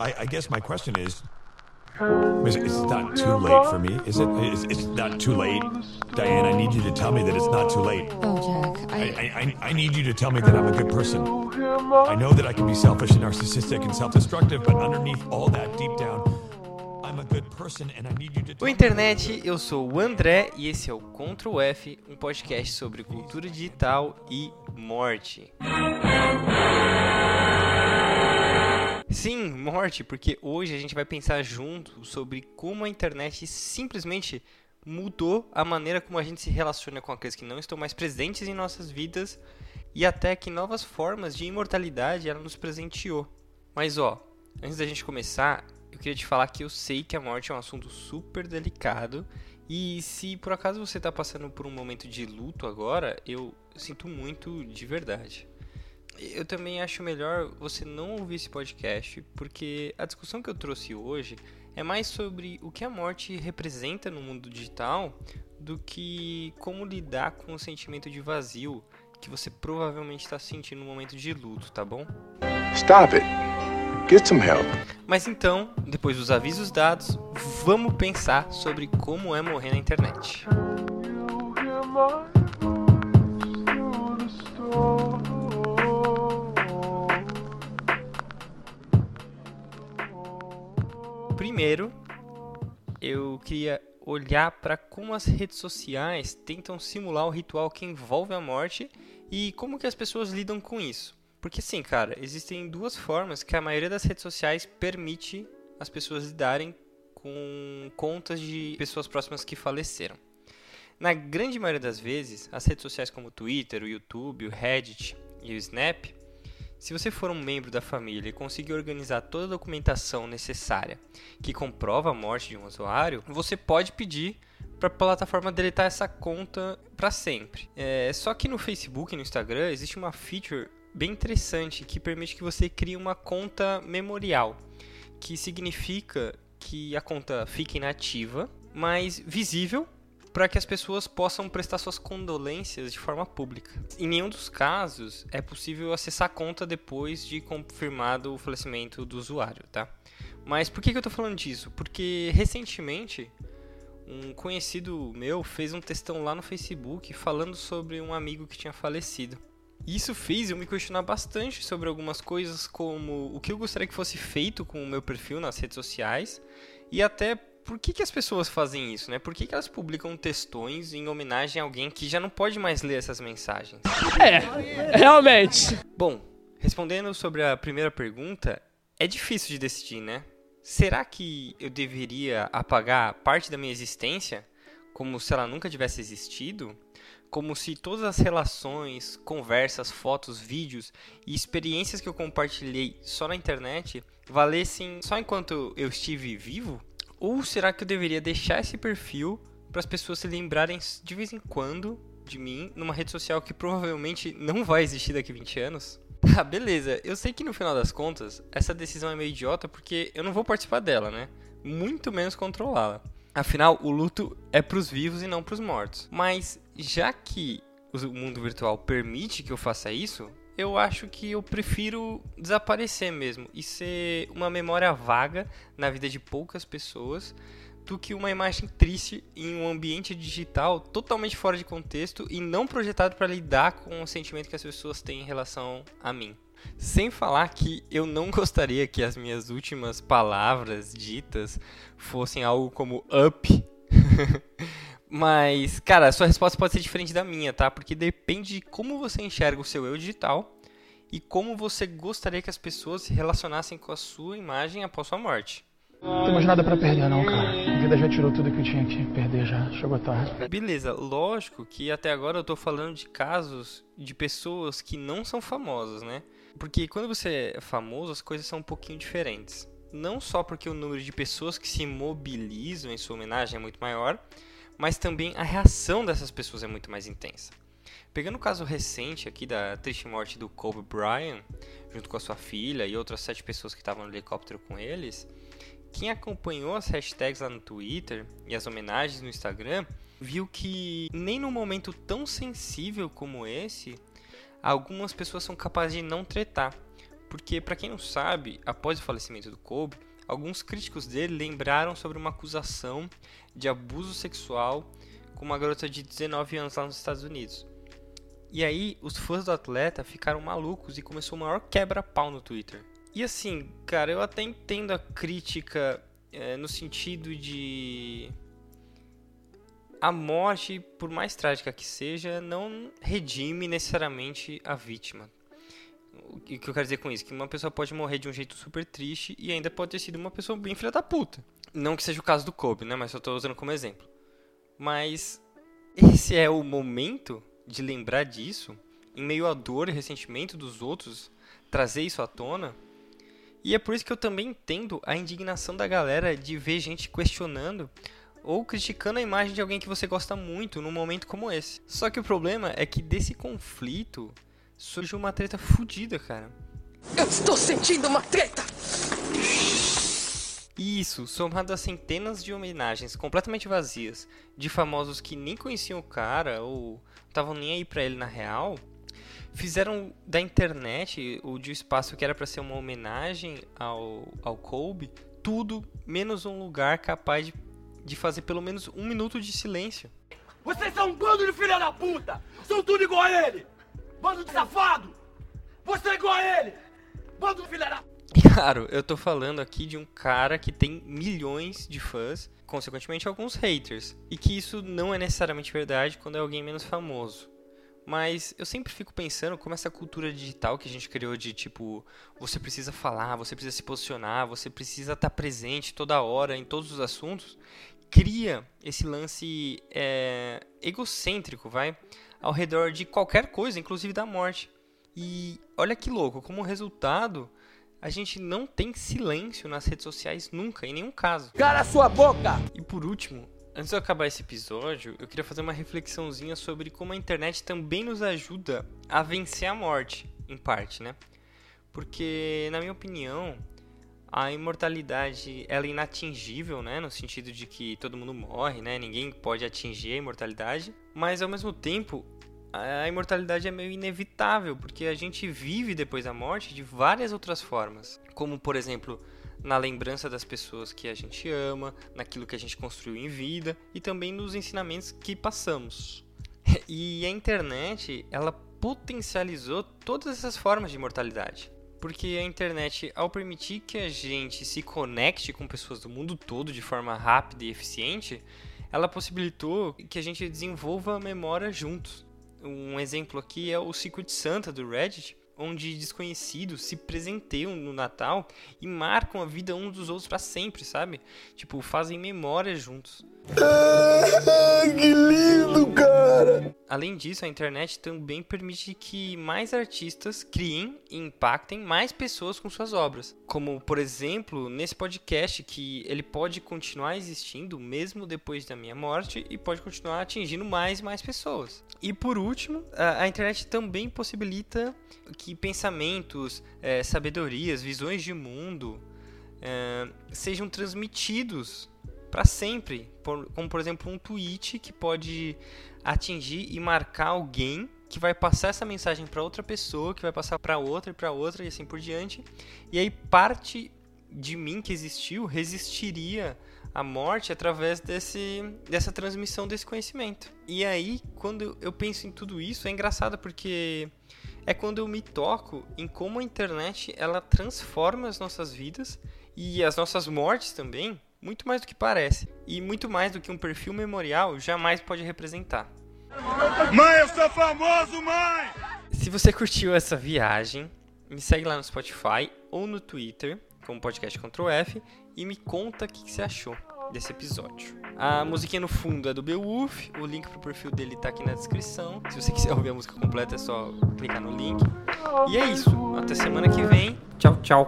I, I guess my question is, is it- not too late for me, is it? It's, it's not too late, Diane. I need you to tell me that it's not too late. Oh, Jack, I, I. I, I- I need you to tell me that I'm a good person. I know that I can be selfish and narcissistic and self-destructive, but underneath all that, deep down, I'm a good person, and I need you to. O Tell me internet, eu sou o André e esse é o Ctrl F, um podcast sobre cultura digital e morte. Sim, morte, porque hoje a gente vai pensar junto sobre como a internet simplesmente mudou a maneira como a gente se relaciona com aqueles que não estão mais presentes em nossas vidas e até que novas formas de imortalidade ela nos presenteou. Mas ó, antes da gente começar, eu queria te falar que eu sei que a morte é um assunto super delicado e se por acaso você está passando por um momento de luto agora, eu sinto muito de verdade. Eu também acho melhor você não ouvir esse podcast, porque a discussão que eu trouxe hoje é mais sobre o que a morte representa no mundo digital do que como lidar com o sentimento de vazio que você provavelmente está sentindo no momento de luto, tá bom? Stop it. Get some help. Mas então, depois dos avisos dados, vamos pensar sobre como é morrer na internet. Primeiro, eu queria olhar para como as redes sociais tentam simular o ritual que envolve a morte e como que as pessoas lidam com isso. Porque sim, cara, existem duas formas que a maioria das redes sociais permite as pessoas lidarem com contas de pessoas próximas que faleceram. Na grande maioria das vezes, as redes sociais como o Twitter, o YouTube, o Reddit e o Snap, se você for um membro da família e conseguir organizar toda a documentação necessária que comprova a morte de um usuário, você pode pedir para a plataforma deletar essa conta para sempre. É, só que no Facebook e no Instagram existe uma feature bem interessante que permite que você crie uma conta memorial, que significa que a conta fica inativa, mas visível para que as pessoas possam prestar suas condolências de forma pública. Em nenhum dos casos é possível acessar a conta depois de confirmado o falecimento do usuário, tá? Mas por que, eu estou falando disso? Porque recentemente um conhecido meu fez um textão lá no Facebook falando sobre um amigo que tinha falecido. Isso fez eu me questionar bastante sobre algumas coisas, como o que eu gostaria que fosse feito com o meu perfil nas redes sociais e até por que, que as pessoas fazem isso, né? Por que, que elas publicam textões em homenagem a alguém que já não pode mais ler essas mensagens? É, realmente. Bom, respondendo sobre a primeira pergunta, é difícil de decidir, né? Será que eu deveria apagar parte da minha existência como se ela nunca tivesse existido? Como se todas as relações, conversas, fotos, vídeos e experiências que eu compartilhei só na internet valessem só enquanto eu estive vivo? Ou será que eu deveria deixar esse perfil para as pessoas se lembrarem de vez em quando de mim numa rede social que provavelmente não vai existir daqui a 20 anos? Ah, beleza. Eu sei que no final das contas, essa decisão é meio idiota porque eu não vou participar dela, né? Muito menos controlá-la. Afinal, o luto é pros vivos e não pros mortos. Mas já que o mundo virtual permite que eu faça isso, eu acho que eu prefiro desaparecer mesmo e ser uma memória vaga na vida de poucas pessoas do que uma imagem triste em um ambiente digital totalmente fora de contexto e não projetado para lidar com o sentimento que as pessoas têm em relação a mim. Sem falar que eu não gostaria que as minhas últimas palavras ditas fossem algo como up. Mas, cara, a sua resposta pode ser diferente da minha, tá? Porque depende de como você enxerga o seu eu digital e como você gostaria que as pessoas se relacionassem com a sua imagem após sua morte. Não temos nada pra perder, não, cara. A vida já tirou tudo que eu tinha que perder já. Chegou tarde. Beleza, lógico que até agora eu tô falando de casos de pessoas que não são famosas, né? Porque quando você é famoso, as coisas são um pouquinho diferentes. Não só porque o número de pessoas que se mobilizam em sua homenagem é muito maior, mas também a reação dessas pessoas é muito mais intensa. Pegando o caso recente aqui da triste morte do Kobe Bryant, junto com a sua filha e outras sete pessoas que estavam no helicóptero com eles, quem acompanhou as hashtags lá no Twitter e as homenagens no Instagram viu que nem num momento tão sensível como esse, algumas pessoas são capazes de não tretar. Porque, para quem não sabe, após o falecimento do Kobe, alguns críticos dele lembraram sobre uma acusação de abuso sexual com uma garota de 19 anos lá nos Estados Unidos. E aí, os fãs do atleta ficaram malucos e começou o maior quebra-pau no Twitter. E assim, cara, eu até entendo a crítica é, no sentido de. A morte, por mais trágica que seja, não redime necessariamente a vítima. O que eu quero dizer com isso? Que uma pessoa pode morrer de um jeito super triste e ainda pode ter sido uma pessoa bem filha da puta. Não que seja o caso do Kobe, né? Mas eu tô usando como exemplo. Mas esse é o momento de lembrar disso, em meio à dor e ressentimento dos outros, trazer isso à tona. E é por isso que eu também entendo a indignação da galera de ver gente questionando ou criticando a imagem de alguém que você gosta muito num momento como esse. Só que o problema é que desse conflito surge uma treta fodida, cara. Eu estou sentindo uma treta! Isso, somado a centenas de homenagens completamente vazias de famosos que nem conheciam o cara ou estavam nem aí pra ele na real, fizeram da internet, o de espaço que era para ser uma homenagem ao, ao Kobe, tudo menos um lugar capaz de, de fazer pelo menos um minuto de silêncio. Vocês são um bando de filha da puta! São tudo igual a ele! Bando de safado! Você é igual a ele! Bando de filha da e claro, eu tô falando aqui de um cara que tem milhões de fãs, consequentemente alguns haters, e que isso não é necessariamente verdade quando é alguém menos famoso. Mas eu sempre fico pensando como essa cultura digital que a gente criou de tipo, você precisa falar, você precisa se posicionar, você precisa estar presente toda hora em todos os assuntos, cria esse lance é, egocêntrico, vai, ao redor de qualquer coisa, inclusive da morte. E olha que louco, como resultado, a gente não tem silêncio nas redes sociais nunca, em nenhum caso. Cara sua boca! E por último, antes de eu acabar esse episódio, eu queria fazer uma reflexãozinha sobre como a internet também nos ajuda a vencer a morte, em parte, né? Porque, na minha opinião, a imortalidade ela é inatingível, né? No sentido de que todo mundo morre, né? Ninguém pode atingir a imortalidade. Mas, ao mesmo tempo, a imortalidade é meio inevitável, porque a gente vive depois da morte de várias outras formas, como por exemplo, na lembrança das pessoas que a gente ama, naquilo que a gente construiu em vida e também nos ensinamentos que passamos. E a internet, ela potencializou todas essas formas de imortalidade. Porque a internet, ao permitir que a gente se conecte com pessoas do mundo todo de forma rápida e eficiente, ela possibilitou que a gente desenvolva a memória juntos. Um exemplo aqui é o Secret Santa do Reddit, onde desconhecidos se presenteiam no Natal e marcam a vida uns dos outros para sempre, sabe? Tipo, fazem memória juntos. Ah, que lindo, cara! Além disso, a internet também permite que mais artistas criem e impactem mais pessoas com suas obras. Como, por exemplo, nesse podcast que ele pode continuar existindo mesmo depois da minha morte e pode continuar atingindo mais e mais pessoas. E por último, a, internet também possibilita que pensamentos, é, sabedorias, visões de mundo é, sejam transmitidos para sempre, por, como por exemplo um tweet que pode atingir e marcar alguém que vai passar essa mensagem para outra pessoa, que vai passar para outra e para outra e assim por diante. E aí parte de mim que existiu resistiria à morte através desse, dessa transmissão desse conhecimento. E aí, quando eu penso em tudo isso, é engraçado porque é quando eu me toco em como a internet ela transforma as nossas vidas e as nossas mortes também muito mais do que parece, e muito mais do que um perfil memorial jamais pode representar. Mãe, eu sou famoso, mãe! Se você curtiu essa viagem, me segue lá no Spotify ou no Twitter, como podcast Ctrl F, e me conta o que você achou desse episódio. A musiquinha no fundo é do Beowulf, o link pro perfil dele tá aqui na descrição. Se você quiser ouvir a música completa é só clicar no link. E é isso, até semana que vem. Tchau, tchau.